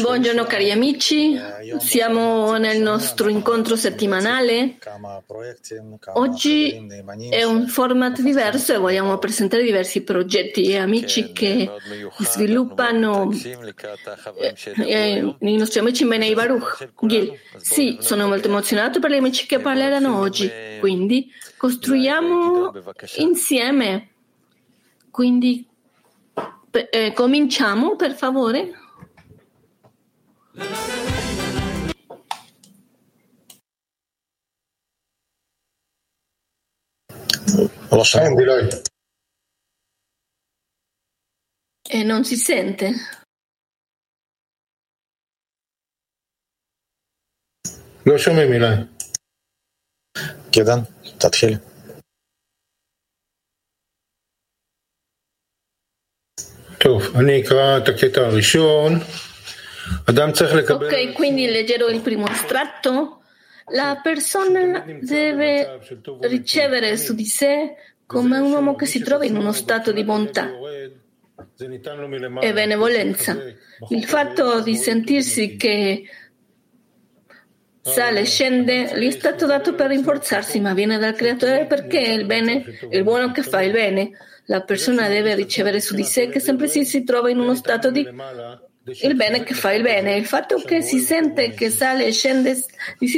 Buongiorno cari amici, siamo nel nostro incontro settimanale. Oggi è un format diverso e vogliamo presentare diversi progetti. e amici che sviluppano eh, eh, eh, i nostri amici Menei Baruch. Gil, sì, sono molto emozionato per gli amici che parleranno oggi, quindi costruiamo insieme. Quindi eh, cominciamo, per favore. Lo senti lei? E non si sente. לא שומעים מילה. גדעון, תתחיל. טוב, אני אקרא את הקטע הראשון. אדם צריך לקבל... Ok, quindi leggerò il primo estratto. La persona deve ricevere su di sé come un uomo che si trova in uno stato di bontà e benevolenza. Il fatto di sentirsi che sale scende gli è stato dato per rinforzarsi, ma viene dal creatore perché è il bene, il buono che fa il bene. La persona deve ricevere su di sé che sempre si, si trova in uno stato di il bene che fa il bene. Il fatto che si sente che sale e scende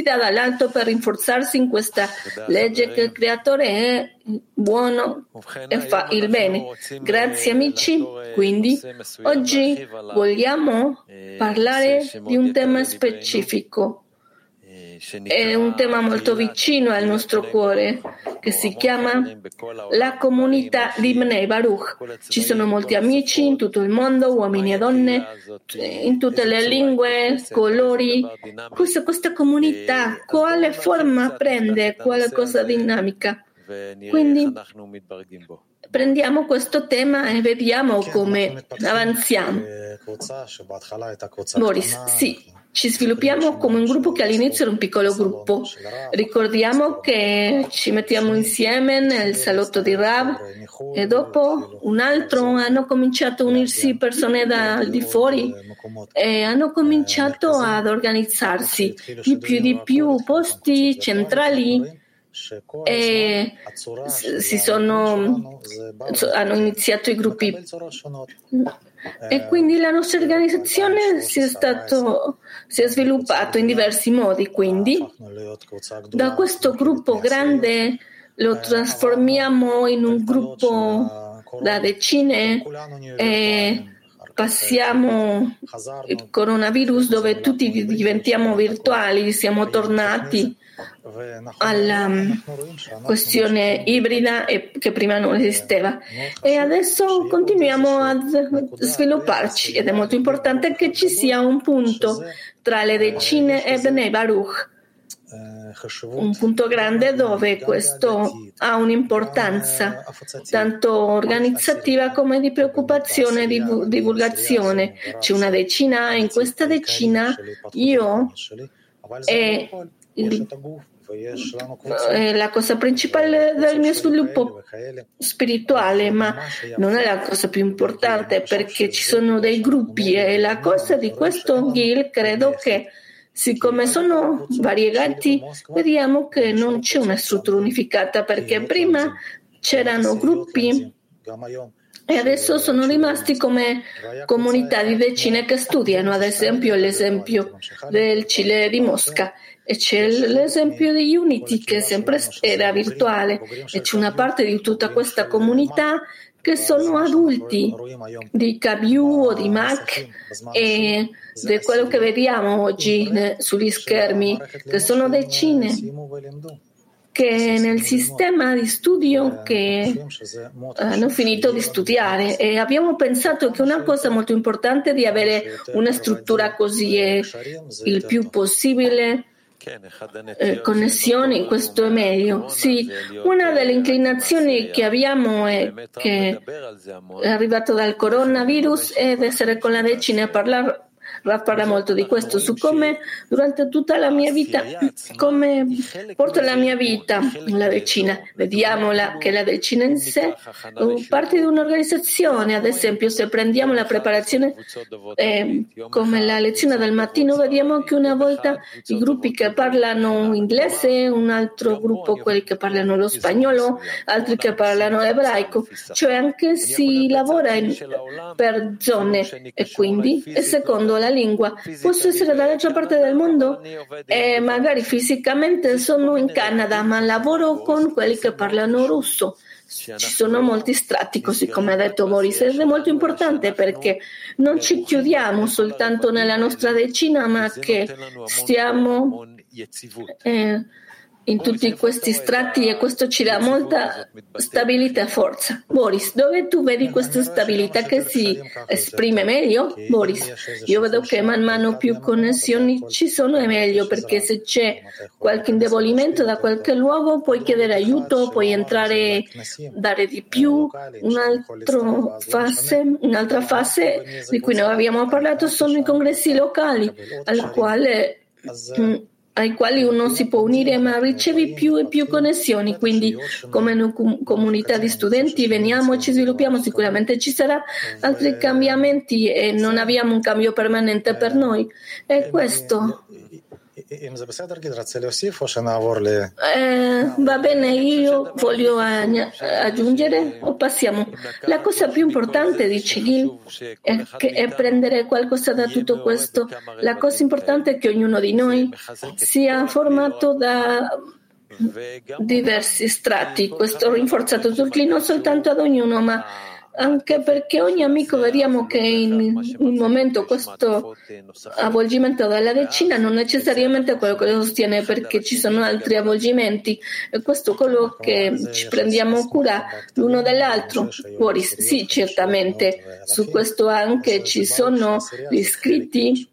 dà dall'alto per rinforzarsi in questa legge che il creatore è buono e fa il bene. Grazie amici. Quindi oggi vogliamo parlare di un tema specifico è un tema molto vicino al nostro cuore che si chiama la comunità di Bnei Baruch. Ci sono molti amici in tutto il mondo, uomini e donne, in tutte le lingue, colori. Questa, questa comunità, quale forma prende, quale cosa dinamica? Quindi prendiamo questo tema e vediamo come avanziamo. Boris, sì, ci sviluppiamo come un gruppo che all'inizio era un piccolo gruppo. Ricordiamo che ci mettiamo insieme nel salotto di Rav e dopo un altro hanno cominciato a unirsi persone dal di fuori e hanno cominciato ad organizzarsi di più di più posti centrali e sono, hanno iniziato i gruppi e quindi la nostra organizzazione si è, stato, si è sviluppata in diversi modi. Quindi da questo gruppo grande lo trasformiamo in un gruppo da decine e passiamo il coronavirus dove tutti diventiamo virtuali, siamo tornati alla um, questione ibrida che prima non esisteva. E adesso continuiamo a svilupparci ed è molto importante che ci sia un punto tra le decine e Bnei Baruch un punto grande dove questo ha un'importanza tanto organizzativa come di preoccupazione e di divulgazione. C'è una decina, in questa decina io e il, la cosa principale del mio sviluppo spirituale, ma non è la cosa più importante perché ci sono dei gruppi e la cosa di questo Gil credo che siccome sono variegati vediamo che non c'è una struttura unificata perché prima c'erano gruppi e adesso sono rimasti come comunità di decine che studiano, ad esempio l'esempio del Cile di Mosca e c'è l'esempio di Unity che sempre era virtuale e c'è una parte di tutta questa comunità che sono adulti di KVU o di Mac e di quello che vediamo oggi sugli schermi, che sono decine che nel sistema di studio che hanno finito di studiare e abbiamo pensato che una cosa molto importante è di avere una struttura così il più possibile eh, connessioni in questo è meglio. Sì, una delle inclinazioni che abbiamo è che è arrivato dal coronavirus è di essere con la decina a parlare Parla molto di questo, su come durante tutta la mia vita, come porto la mia vita la decina. Vediamola che la decina in sé parte di un'organizzazione. Ad esempio, se prendiamo la preparazione eh, come la lezione del mattino, vediamo che una volta i gruppi che parlano inglese, un altro gruppo quelli che parlano lo spagnolo, altri che parlano ebraico, cioè anche si lavora in, per zone e quindi, e secondo la lingua, posso essere dall'altra parte del mondo? E magari fisicamente sono in Canada, ma lavoro con quelli che parlano russo. Ci sono molti strati, così come ha detto Boris, ed è molto importante perché non ci chiudiamo soltanto nella nostra decina, ma che stiamo eh, in tutti questi strati e questo ci dà molta stabilità e forza. Boris, dove tu vedi questa stabilità che si esprime meglio? Boris, io vedo che man mano più connessioni ci sono è meglio perché se c'è qualche indebolimento da qualche luogo puoi chiedere aiuto, puoi entrare, dare di più. Un'altra fase, un'altra fase di cui noi abbiamo parlato sono i congressi locali, al quale mm, ai quali uno si può unire ma ricevi più e più connessioni. Quindi come comunità di studenti veniamo e ci sviluppiamo, sicuramente ci saranno altri cambiamenti e non abbiamo un cambio permanente per noi. E questo eh, va bene, io voglio aggiungere o passiamo. La cosa più importante, dice Gil, è, è prendere qualcosa da tutto questo. La cosa importante è che ognuno di noi sia formato da diversi strati. Questo rinforzato sul non soltanto ad ognuno, ma anche perché ogni amico vediamo che in un momento questo avvolgimento dalla decina non necessariamente è quello che lo sostiene perché ci sono altri avvolgimenti e questo è quello che ci prendiamo cura l'uno dell'altro. Boris, sì, certamente, su questo anche ci sono gli scritti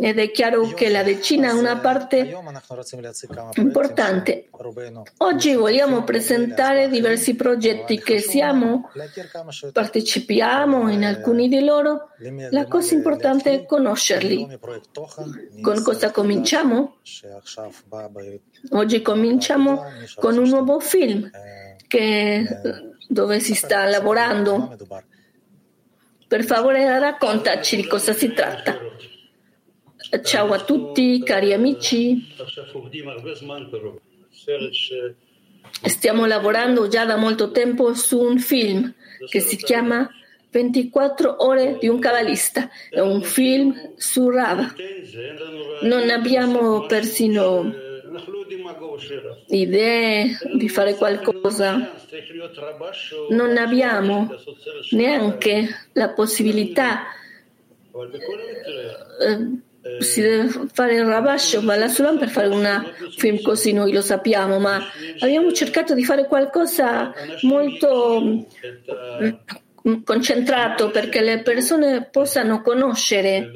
ed è chiaro che la decina è una parte importante. Oggi vogliamo presentare diversi progetti che siamo, partecipiamo in alcuni di loro. La cosa importante è conoscerli. Con cosa cominciamo? Oggi cominciamo con un nuovo film che, dove si sta lavorando. Per favore raccontaci di cosa si tratta. Ciao a tutti, cari amici. Stiamo lavorando già da molto tempo su un film che si chiama 24 ore di un cabalista. È un film su Rav. Non abbiamo persino idee di fare qualcosa. Non abbiamo neanche la possibilità eh, si deve fare il rabascio ma la Sulam per fare un film così noi lo sappiamo ma abbiamo cercato di fare qualcosa molto mm, concentrato perché le persone possano conoscere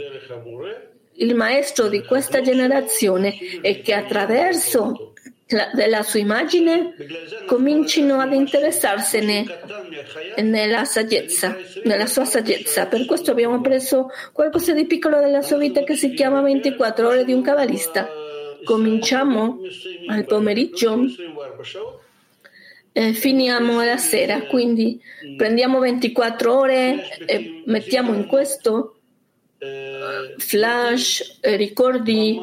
il maestro di questa generazione e che attraverso della sua immagine comincino ad interessarsene nella saggezza, nella sua saggezza. Per questo abbiamo preso qualcosa di piccolo della sua vita che si chiama 24 ore di un cabalista. Cominciamo al pomeriggio e finiamo alla sera, quindi prendiamo 24 ore e mettiamo in questo flash, ricordi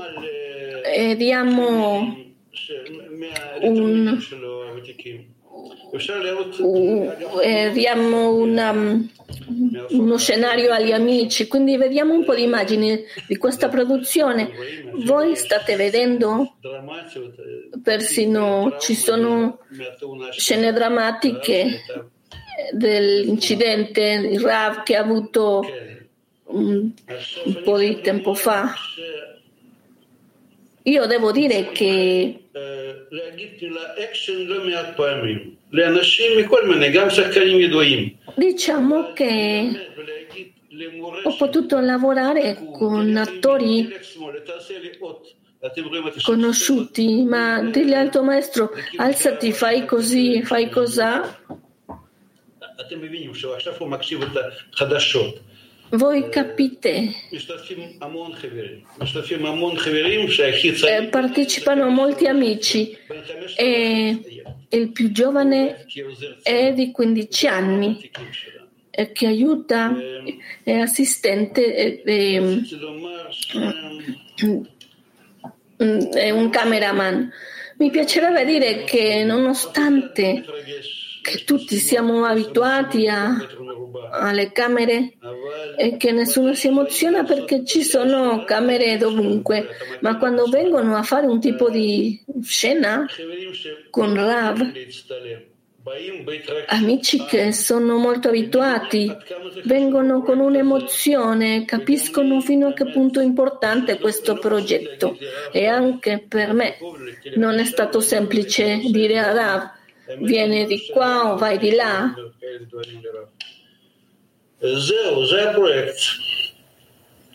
e diamo un, un, diamo una, uno scenario agli amici, quindi vediamo un po' di immagini di questa produzione. Voi state vedendo, persino ci sono scene drammatiche dell'incidente di Rav che ha avuto un, un po' di tempo fa. Io devo dire che Diciamo che ho potuto lavorare con attori conosciuti, ma dirgli al tuo maestro alzati, fai così, fai cos'ha. Voi capite, eh, partecipano molti amici e il più giovane è di 15 anni e che aiuta, è assistente, è, è, è un cameraman. Mi piacerebbe dire che nonostante che tutti siamo abituati a, alle camere e che nessuno si emoziona perché ci sono camere dovunque, ma quando vengono a fare un tipo di scena con Rav, amici che sono molto abituati, vengono con un'emozione, capiscono fino a che punto è importante questo progetto. E anche per me non è stato semplice dire a Rav vieni di qua o vai di là.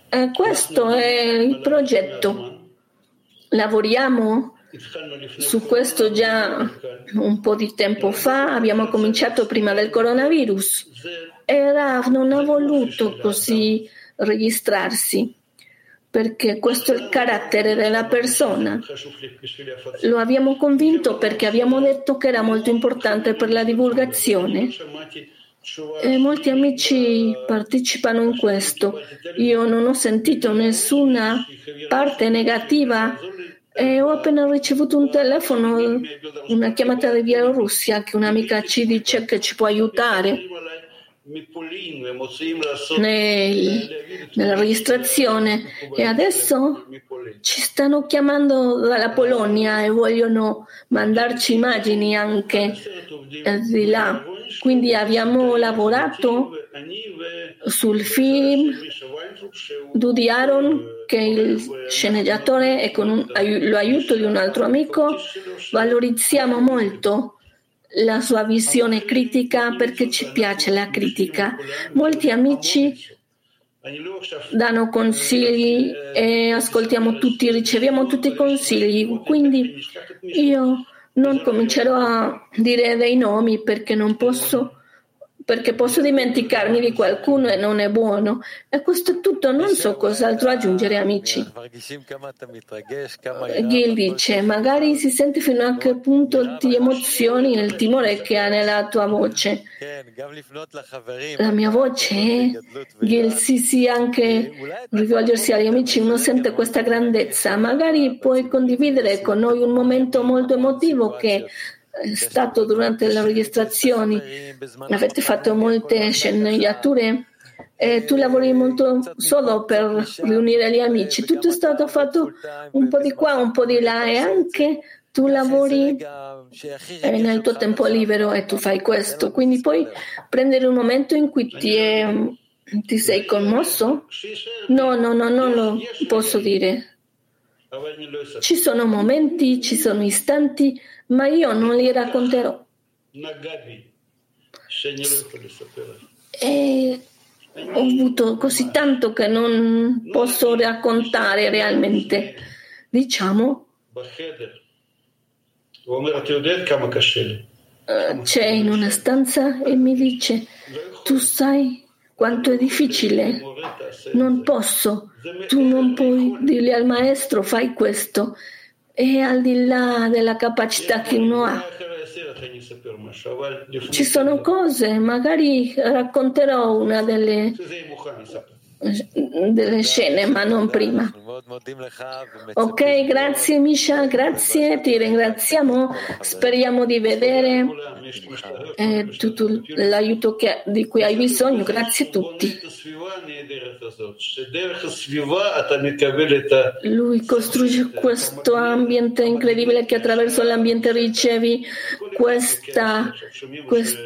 E questo è il progetto. Lavoriamo su questo già un po' di tempo fa, abbiamo cominciato prima del coronavirus e Rav non ha voluto così registrarsi perché questo è il carattere della persona. Lo abbiamo convinto perché abbiamo detto che era molto importante per la divulgazione. E molti amici partecipano in questo. Io non ho sentito nessuna parte negativa e ho appena ricevuto un telefono, una chiamata di Bielorussia che un'amica ci dice che ci può aiutare nel, nella registrazione e adesso ci stanno chiamando dalla Polonia e vogliono mandarci immagini anche eh, di là. Quindi abbiamo lavorato sul film Dudi Aaron che il sceneggiatore e con un, lo aiuto di un altro amico valorizziamo molto la sua visione critica perché ci piace la critica. Molti amici danno consigli e ascoltiamo tutti, riceviamo tutti i consigli, quindi io non comincerò a dire dei nomi perché non posso perché posso dimenticarmi di qualcuno e non è buono. E questo è tutto, non so cos'altro aggiungere, amici. Gil dice, magari si sente fino a che punto ti emozioni nel timore che ha nella tua voce. La mia voce, Gil, sì, sì, anche rivolgersi agli amici, uno sente questa grandezza. Magari puoi condividere con noi un momento molto emotivo che stato durante le registrazioni, avete fatto molte sceneggiature e tu lavori molto solo per riunire gli amici. Tutto è stato fatto un po' di qua, un po' di là e anche tu lavori nel tuo tempo libero e tu fai questo. Quindi puoi prendere un momento in cui ti, è, ti sei commosso? No, no, no, non lo posso dire. Ci sono momenti, ci sono istanti ma io non li racconterò. E ho avuto così tanto che non posso raccontare realmente. Diciamo, eh, c'è in una stanza e mi dice, tu sai quanto è difficile, non posso, tu non puoi dirgli al maestro fai questo è al di là della capacità che uno ha. Ci sono cose, magari racconterò una delle delle scene, ma non prima. Ok, grazie Misha, grazie, ti ringraziamo. Speriamo di vedere eh, tutto l'aiuto che, di cui hai bisogno. Grazie a tutti. Lui costruisce questo ambiente incredibile che attraverso l'ambiente ricevi questa, questa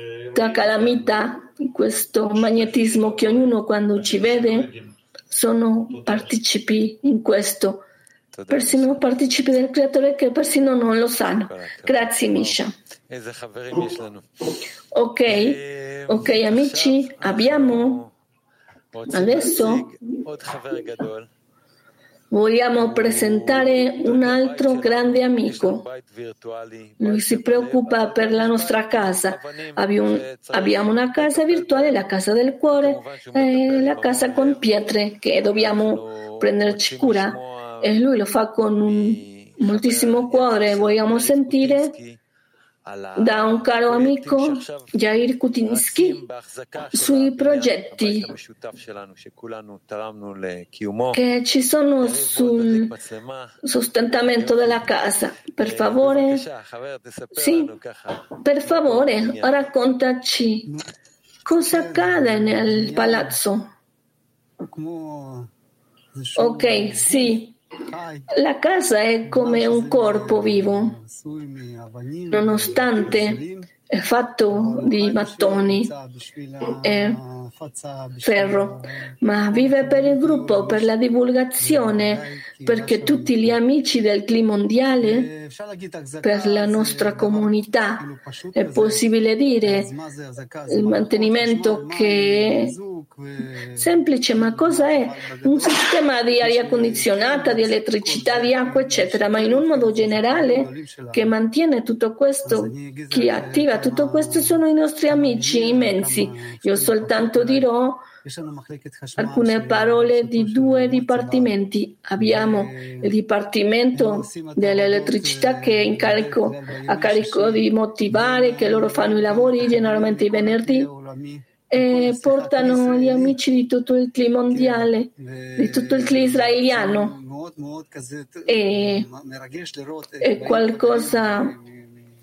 calamità questo magnetismo che ognuno quando ci vede sono partecipi in questo, persino partecipi del creatore che persino non lo sanno. Grazie Misha. Ok, ok amici, abbiamo adesso Vogliamo presentare un altro grande amico. Lui si preoccupa per la nostra casa. Abbiamo una casa virtuale, la casa del cuore, la casa con pietre che dobbiamo prenderci cura. E lui lo fa con un moltissimo cuore. Vogliamo sentire da un caro amico Jair Kutinsky sui progetti che ci sono sul sostentamento della casa. Per favore, sì, per favore, raccontaci cosa accade nel palazzo. Ok, sì. La casa è come un corpo vivo, nonostante è fatto di mattoni e ferro, ma vive per il gruppo, per la divulgazione, perché tutti gli amici del clima mondiale, per la nostra comunità, è possibile dire il mantenimento che semplice, ma cosa è? Un sistema di aria condizionata, di elettricità, di acqua, eccetera, ma in un modo generale che mantiene tutto questo, chi attiva tutto questo sono i nostri amici immensi. Io soltanto dirò alcune parole di due dipartimenti. Abbiamo il dipartimento dell'elettricità che è in carico, a carico di motivare, che loro fanno i lavori generalmente i venerdì e portano gli amici di tutto il clima mondiale, di tutto il clima israeliano. E è qualcosa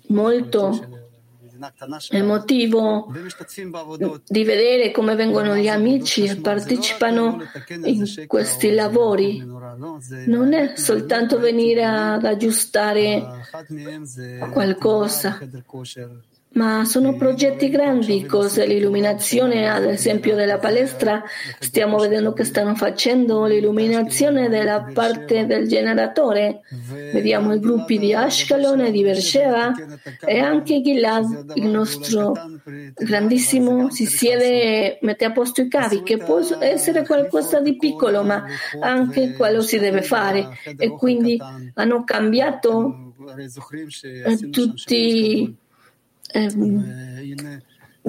molto emotivo di vedere come vengono gli amici e partecipano in questi lavori. Non è soltanto venire ad aggiustare qualcosa ma sono progetti grandi, cose l'illuminazione ad esempio della palestra, stiamo vedendo che stanno facendo l'illuminazione della parte del generatore, vediamo i gruppi di Ashkelon e di Beersheba e anche Gilad, il nostro grandissimo, si siede e mette a posto i cavi, che può essere qualcosa di piccolo, ma anche quello si deve fare. E quindi hanno cambiato tutti Ehm,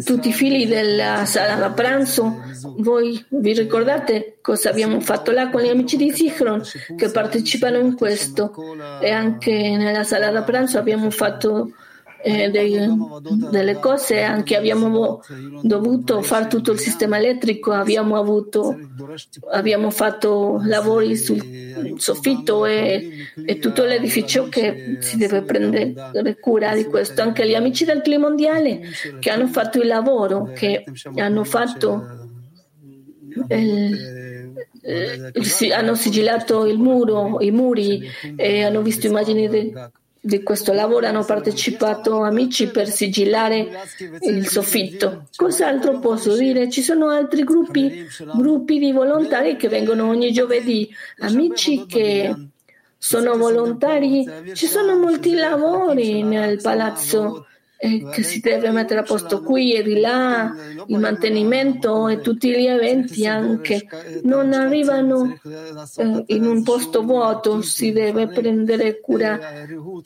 tutti i figli della sala da pranzo, voi vi ricordate cosa abbiamo fatto là con gli amici di Sichron che partecipano in questo? E anche nella sala da pranzo abbiamo fatto eh, dei, delle cose, anche abbiamo dovuto fare tutto il sistema elettrico, abbiamo, avuto, abbiamo fatto lavori sul soffitto e, e, tutto l'edificio che si deve prendere cura di questo. Anche gli amici del clima mondiale che hanno fatto il lavoro, che hanno fatto il, eh, hanno sigillato il muro, i muri e hanno visto immagini di di questo lavoro hanno partecipato amici per sigillare il soffitto. Cos'altro posso dire? Ci sono altri gruppi, gruppi di volontari che vengono ogni giovedì, amici che sono volontari. Ci sono molti lavori nel palazzo eh, che si deve mettere a posto qui e di là, il mantenimento e tutti gli eventi anche non arrivano eh, in un posto vuoto, si deve prendere cura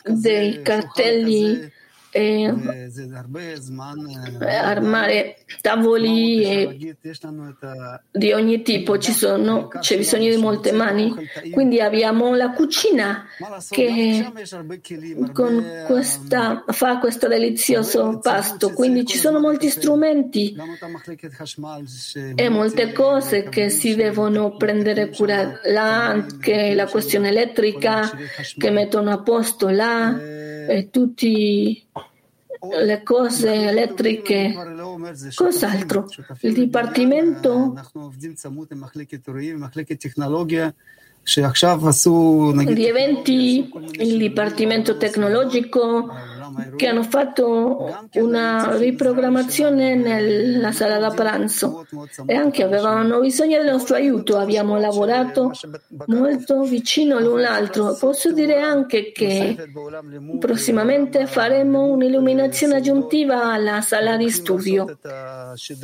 dei cartelli e armare tavoli e di ogni tipo, ci sono, c'è bisogno di molte mani. Quindi abbiamo la cucina che questa, fa questo delizioso pasto, quindi ci sono molti strumenti e molte cose che si devono prendere cura là, anche la questione elettrica che mettono a posto là e tutti le cose elettriche, cos'altro? Il dipartimento di eventi, il dipartimento tecnologico che hanno fatto una riprogrammazione nella sala da pranzo e anche avevano bisogno del nostro aiuto. Abbiamo lavorato molto vicino l'un l'altro. Posso dire anche che prossimamente faremo un'illuminazione aggiuntiva alla sala di studio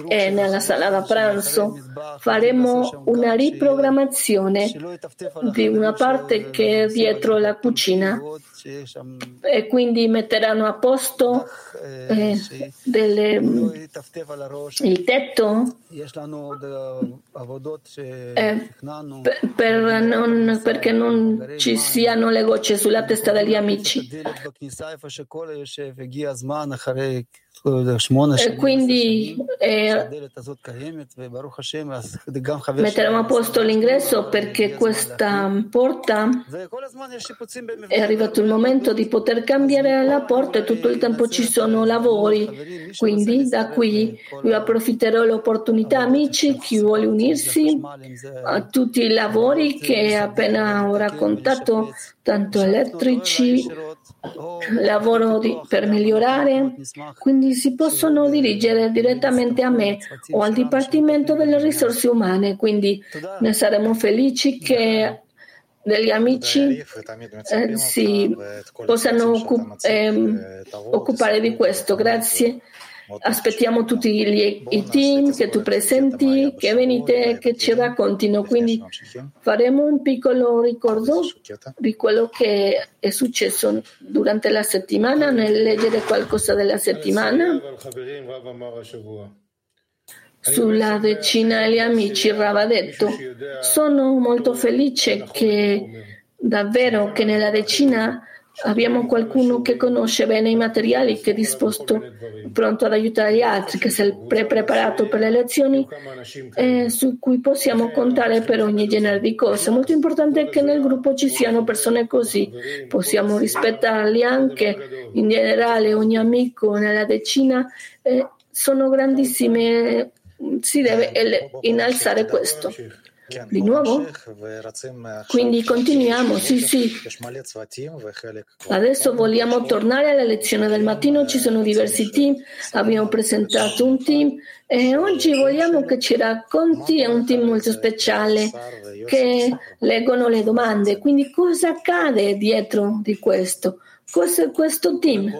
e nella sala da pranzo faremo una riprogrammazione di una parte che è dietro la cucina e quindi metteranno a posto eh, delle, il tetto eh, per non, perché non ci siano le gocce sulla testa degli amici. E quindi eh, metteremo a posto l'ingresso perché questa porta è arrivato il momento di poter cambiare la porta e tutto il tempo ci sono lavori. Quindi da qui io approfitterò l'opportunità, amici, chi vuole unirsi a tutti i lavori che appena ho raccontato, tanto elettrici, lavoro di, per migliorare, quindi si possono dirigere direttamente a me o al Dipartimento delle risorse umane, quindi ne saremo felici che degli amici eh, si possano occup- eh, occupare di questo. Grazie. Aspettiamo tutti gli, i team che tu presenti, che venite, che ci raccontino. Quindi faremo un piccolo ricordo di quello che è successo durante la settimana, nel leggere qualcosa della settimana. Sulla decina e gli amici Rav ha detto, sono molto felice che davvero che nella decina abbiamo qualcuno che conosce bene i materiali, che è disposto, pronto ad aiutare gli altri, che si è preparato per le lezioni e su cui possiamo contare per ogni genere di cose. Molto importante è che nel gruppo ci siano persone così, possiamo rispettarli anche in generale, ogni amico nella decina. Eh, sono grandissime si deve innalzare questo. Di nuovo? Quindi continuiamo, sì, sì. Adesso vogliamo tornare alla lezione del mattino, ci sono diversi team, abbiamo presentato un team e oggi vogliamo che ci racconti, è un team molto speciale, che leggono le domande. Quindi cosa accade dietro di questo? Cos'è questo team?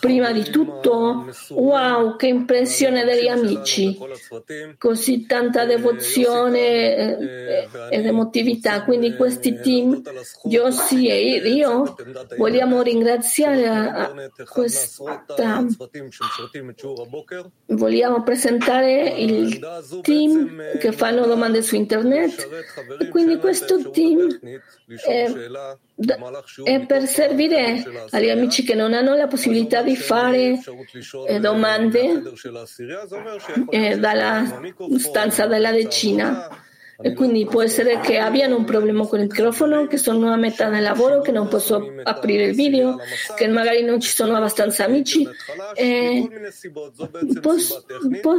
Prima di tutto, wow, che impressione degli amici, così tanta devozione eh, ed emotività. Quindi questi team, Yossi e io, vogliamo ringraziare questa, vogliamo presentare il team che fanno domande su internet e quindi questo team è, è per servire agli amici che non hanno la possibilità di fare eh, domande eh, dalla stanza della decina e quindi può essere che abbiano un problema con il microfono, che sono a metà del lavoro, che non posso aprire il video, che magari non ci sono abbastanza amici. E può, può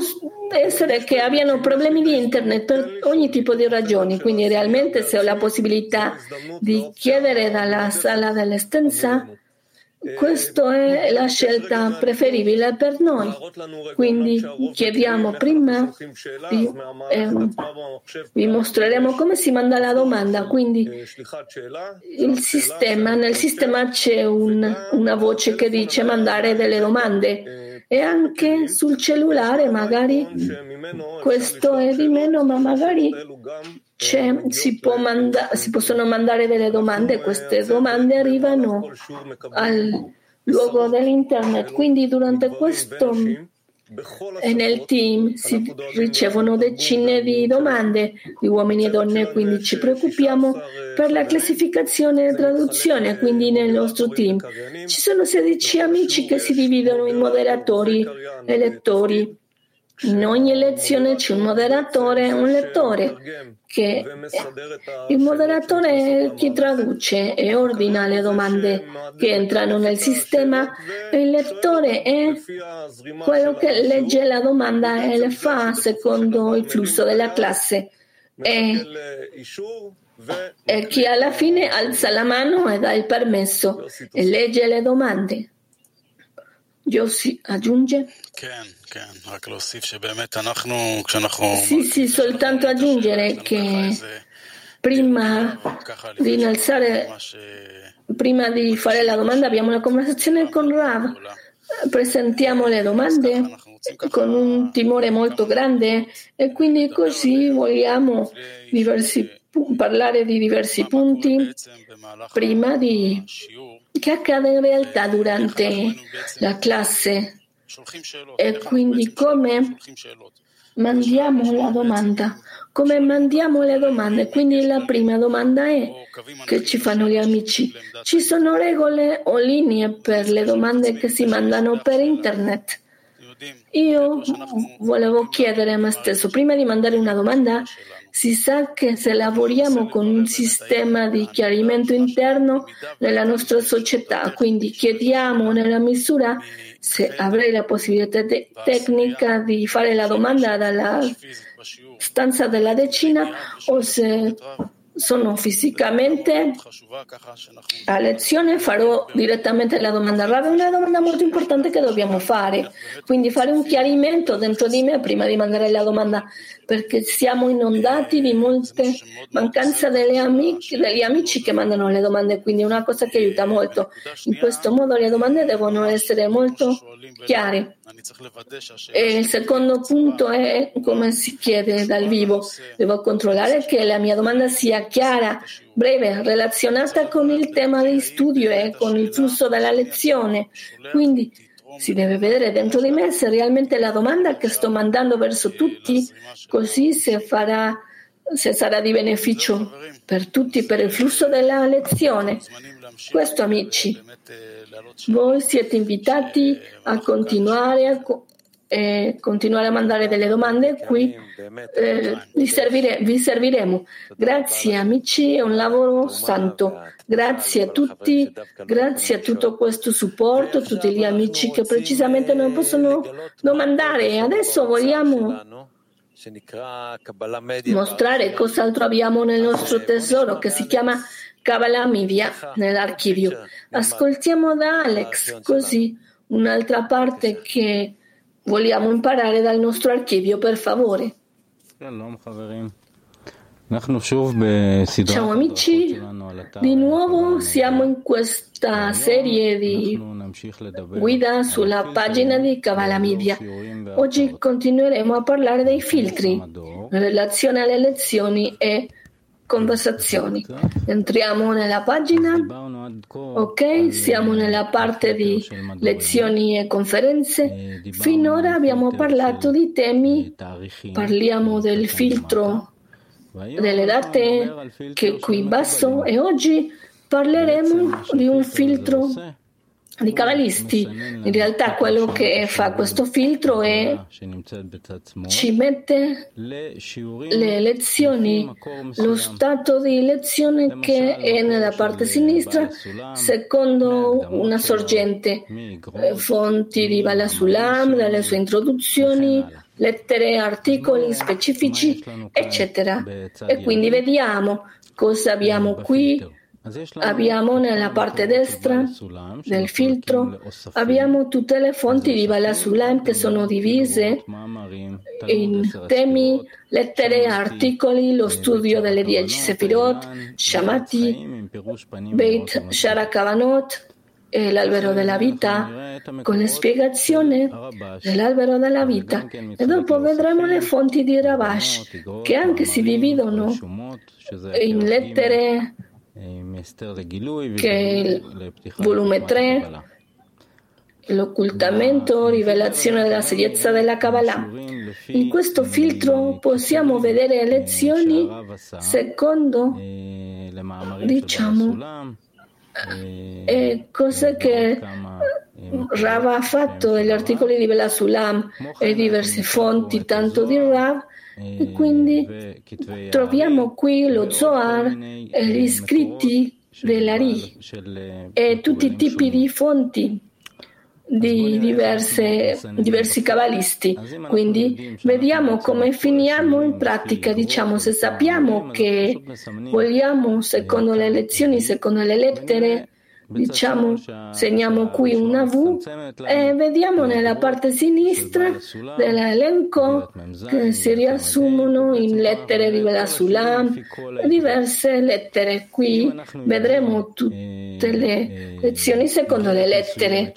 essere che abbiano problemi di internet per ogni tipo di ragioni. Quindi realmente se ho la possibilità di chiedere dalla sala dell'estenza questa è la scelta preferibile per noi. Quindi chiediamo prima, di, eh, vi mostreremo come si manda la domanda. Quindi sistema, nel sistema c'è un, una voce che dice mandare delle domande e anche sul cellulare magari questo è di meno, ma magari si, manda- si, possono mandare delle domande e queste domande arrivano al luogo dell'internet. Quindi durante questo e nel team si ricevono decine di domande di uomini e donne, quindi ci preoccupiamo per la classificazione e traduzione, quindi nel nostro team ci sono 16 amici che si dividono in moderatori e lettori in ogni lezione c'è un moderatore e un lettore. Che il moderatore è chi traduce e ordina le domande che entrano nel sistema e il lettore è quello che legge la domanda e le fa secondo il flusso della classe. e, e chi alla fine alza la mano e dà il permesso e legge le domande. Yossi aggiunge. Sì, sì, soltanto aggiungere che prima di innalzare, prima di fare la domanda abbiamo una conversazione con Rav, presentiamo le domande con un timore molto grande e quindi così vogliamo diversi, parlare di diversi punti prima di che accade in realtà durante la classe. E quindi come mandiamo la domanda. Come mandiamo le domande? Quindi la prima domanda è che ci fanno gli amici. Ci sono regole o linee per le domande che si mandano per internet? Io volevo chiedere a me stesso, prima di mandare una domanda, si sa che se lavoriamo con un sistema di chiarimento interno nella nostra società, quindi chiediamo nella misura se avrei la possibilità te- tecnica di fare la domanda dalla stanza della decina o se sono fisicamente a lezione farò direttamente la domanda Rav è una domanda molto importante che dobbiamo fare quindi fare un chiarimento dentro di me prima di mandare la domanda perché siamo inondati di molte mancanze amici, degli amici che mandano le domande quindi è una cosa che aiuta molto. In questo modo le domande devono essere molto chiare. E il secondo punto è come si chiede dal vivo. Devo controllare che la mia domanda sia chiara, breve, relazionata con il tema di studio e con il flusso della lezione. Quindi si deve vedere dentro di me se realmente la domanda che sto mandando verso tutti, così se, farà, se sarà di beneficio per tutti per il flusso della lezione. Questo, amici, voi siete invitati a continuare a, eh, continuare a mandare delle domande qui eh, vi, servire, vi, serviremo. Grazie amici, è un lavoro santo. Grazie a tutti, grazie a tutto questo supporto, a tutti gli amici che precisamente non possono domandare. Adesso vogliamo mostrare cos'altro abbiamo nel nostro tesoro che si chiama Kabbalah Media nell'archivio. Ascoltiamo da Alex così un'altra parte che vogliamo imparare dal nostro archivio, per favore. Ciao amici, di nuovo siamo in questa serie di guida sulla pagina di Kabbalah Media. Oggi continueremo a parlare dei filtri in relazione alle lezioni e conversazioni. Entriamo nella pagina. Ok, siamo nella parte di lezioni e conferenze. Finora abbiamo parlato di temi, parliamo del filtro delle date che qui in basso e oggi parleremo di un filtro di cabalisti. In realtà quello che fa questo filtro è ci mette le lezioni, lo stato di lezione che è nella parte sinistra secondo una sorgente, eh, fonti di Bala Sulam, dalle sue introduzioni, lettere, articoli specifici, eccetera. E quindi vediamo cosa abbiamo qui Abbiamo nella parte destra del filtro. abbiamo tutte le fonti di Bala Sulam che sono divise in temi, lettere, articoli, lo studio delle dieci Sefirot, Shamati, Beit Sharakavanot, e l'albero della vita con la spiegazione dell'albero della vita. E dopo vedremo le fonti di Ravash che anche si dividono in lettere che il volume 3, l'occultamento, rivelazione della saggezza della Kabbalah. In questo filtro possiamo vedere lezioni secondo, diciamo, e cose che Rav ha fatto, gli articoli di Bela Sulam e diverse fonti, tanto di Rav e quindi troviamo qui lo Zohar e gli scritti dell'Ari e tutti i tipi di fonti di diverse, diversi cabalisti. Quindi vediamo come finiamo in pratica. Diciamo, se sappiamo che vogliamo, secondo le lezioni, secondo le lettere, diciamo, segniamo qui una V e vediamo nella parte sinistra dell'elenco che si riassumono in lettere di Vela Sulam, diverse lettere. Qui vedremo tutte le lezioni secondo le lettere.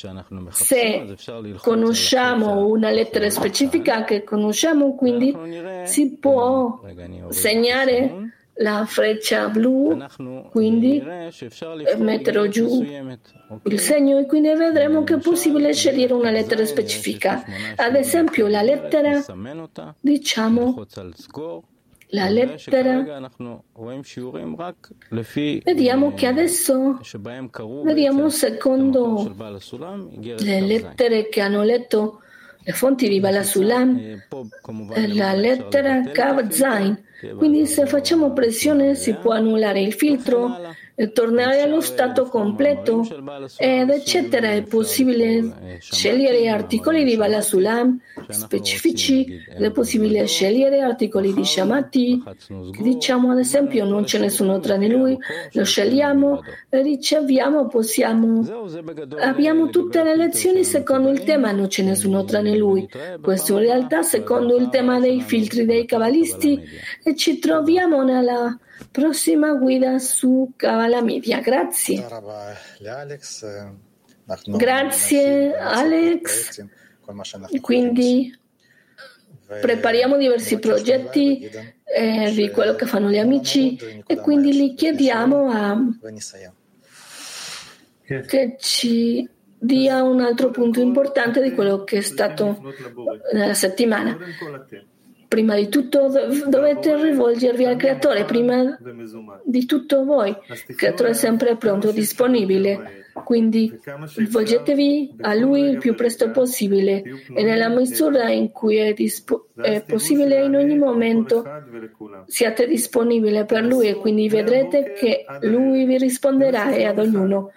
Se conosciamo una lettera specifica che conosciamo, quindi si può segnare la freccia blu, quindi metterò giù il segno e quindi vedremo che è possibile scegliere una lettera specifica. Ad esempio la lettera, diciamo, la lettera. Vediamo che adesso vediamo secondo le lettere che hanno letto le fonti di Balasulam, la lettera Kav Zain. quindi se facciamo pressione si può annullare il filtro tornare allo stato completo? ed eccetera. È possibile. scegliere articoli di Balasulam specifici, è possibile scegliere articoli di Shamati, diciamo ad esempio non c'è nessuno tranne lui, lo scegliamo, riceviamo, possiamo, abbiamo tutte le lezioni secondo il tema, non c'è nessuno tranne lui. Questo in realtà secondo il tema dei filtri dei cabalisti e ci troviamo nella prossima guida su Kabbalah Media. Grazie. Grazie Alex. Quindi prepariamo diversi progetti eh, di quello che fanno gli amici e quindi li chiediamo a, che ci dia un altro punto importante di quello che è stato nella settimana. Prima di tutto dovete rivolgervi al creatore, prima di tutto voi. Il creatore è sempre pronto, disponibile. Quindi rivolgetevi a lui il più presto possibile e nella misura in cui è, dispo- è possibile in ogni momento siate disponibili per lui e quindi vedrete che lui vi risponderà e ad ognuno.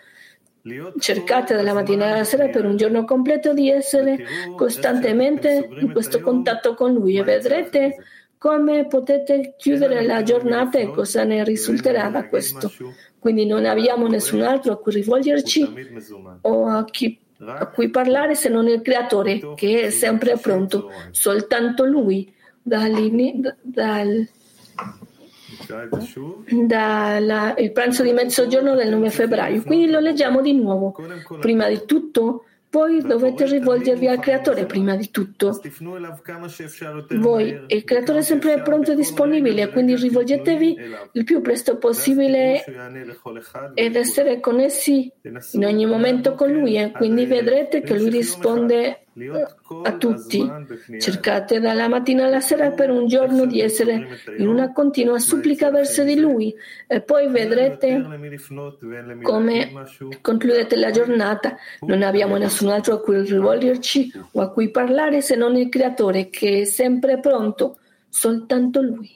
Cercate dalla mattina alla sera per un giorno completo di essere costantemente in questo contatto con Lui e vedrete come potete chiudere la giornata e cosa ne risulterà da questo. Quindi non abbiamo nessun altro a cui rivolgerci o a, chi, a cui parlare se non il Creatore che è sempre pronto, soltanto Lui. Dal, dal dal pranzo di mezzogiorno del 9 febbraio. Quindi lo leggiamo di nuovo. Prima di tutto, voi dovete rivolgervi al creatore prima di tutto. Voi, il creatore è sempre pronto e disponibile, quindi rivolgetevi il più presto possibile ed essere connessi in ogni momento con lui e quindi vedrete che lui risponde a tutti. Cercate dalla mattina alla sera per un giorno di essere in una continua supplica verso di Lui e poi vedrete come concludete la giornata. Non abbiamo nessun altro a cui rivolgerci o a cui parlare se non il Creatore che è sempre pronto, soltanto Lui.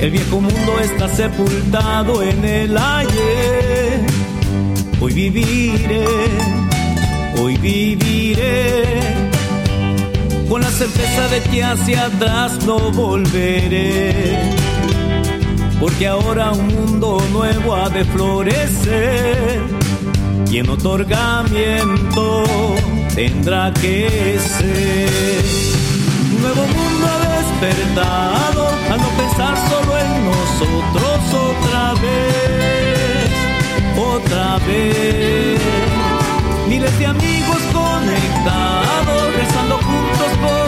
El viejo mundo está sepultado en el ayer. Hoy viviré, hoy viviré, con la certeza de que hacia atrás no volveré. Porque ahora un mundo nuevo ha de florecer y en otorgamiento tendrá que ser. Un nuevo mundo despertado al no pensar solo en nosotros otra vez, otra vez. Miles de amigos conectados, rezando juntos por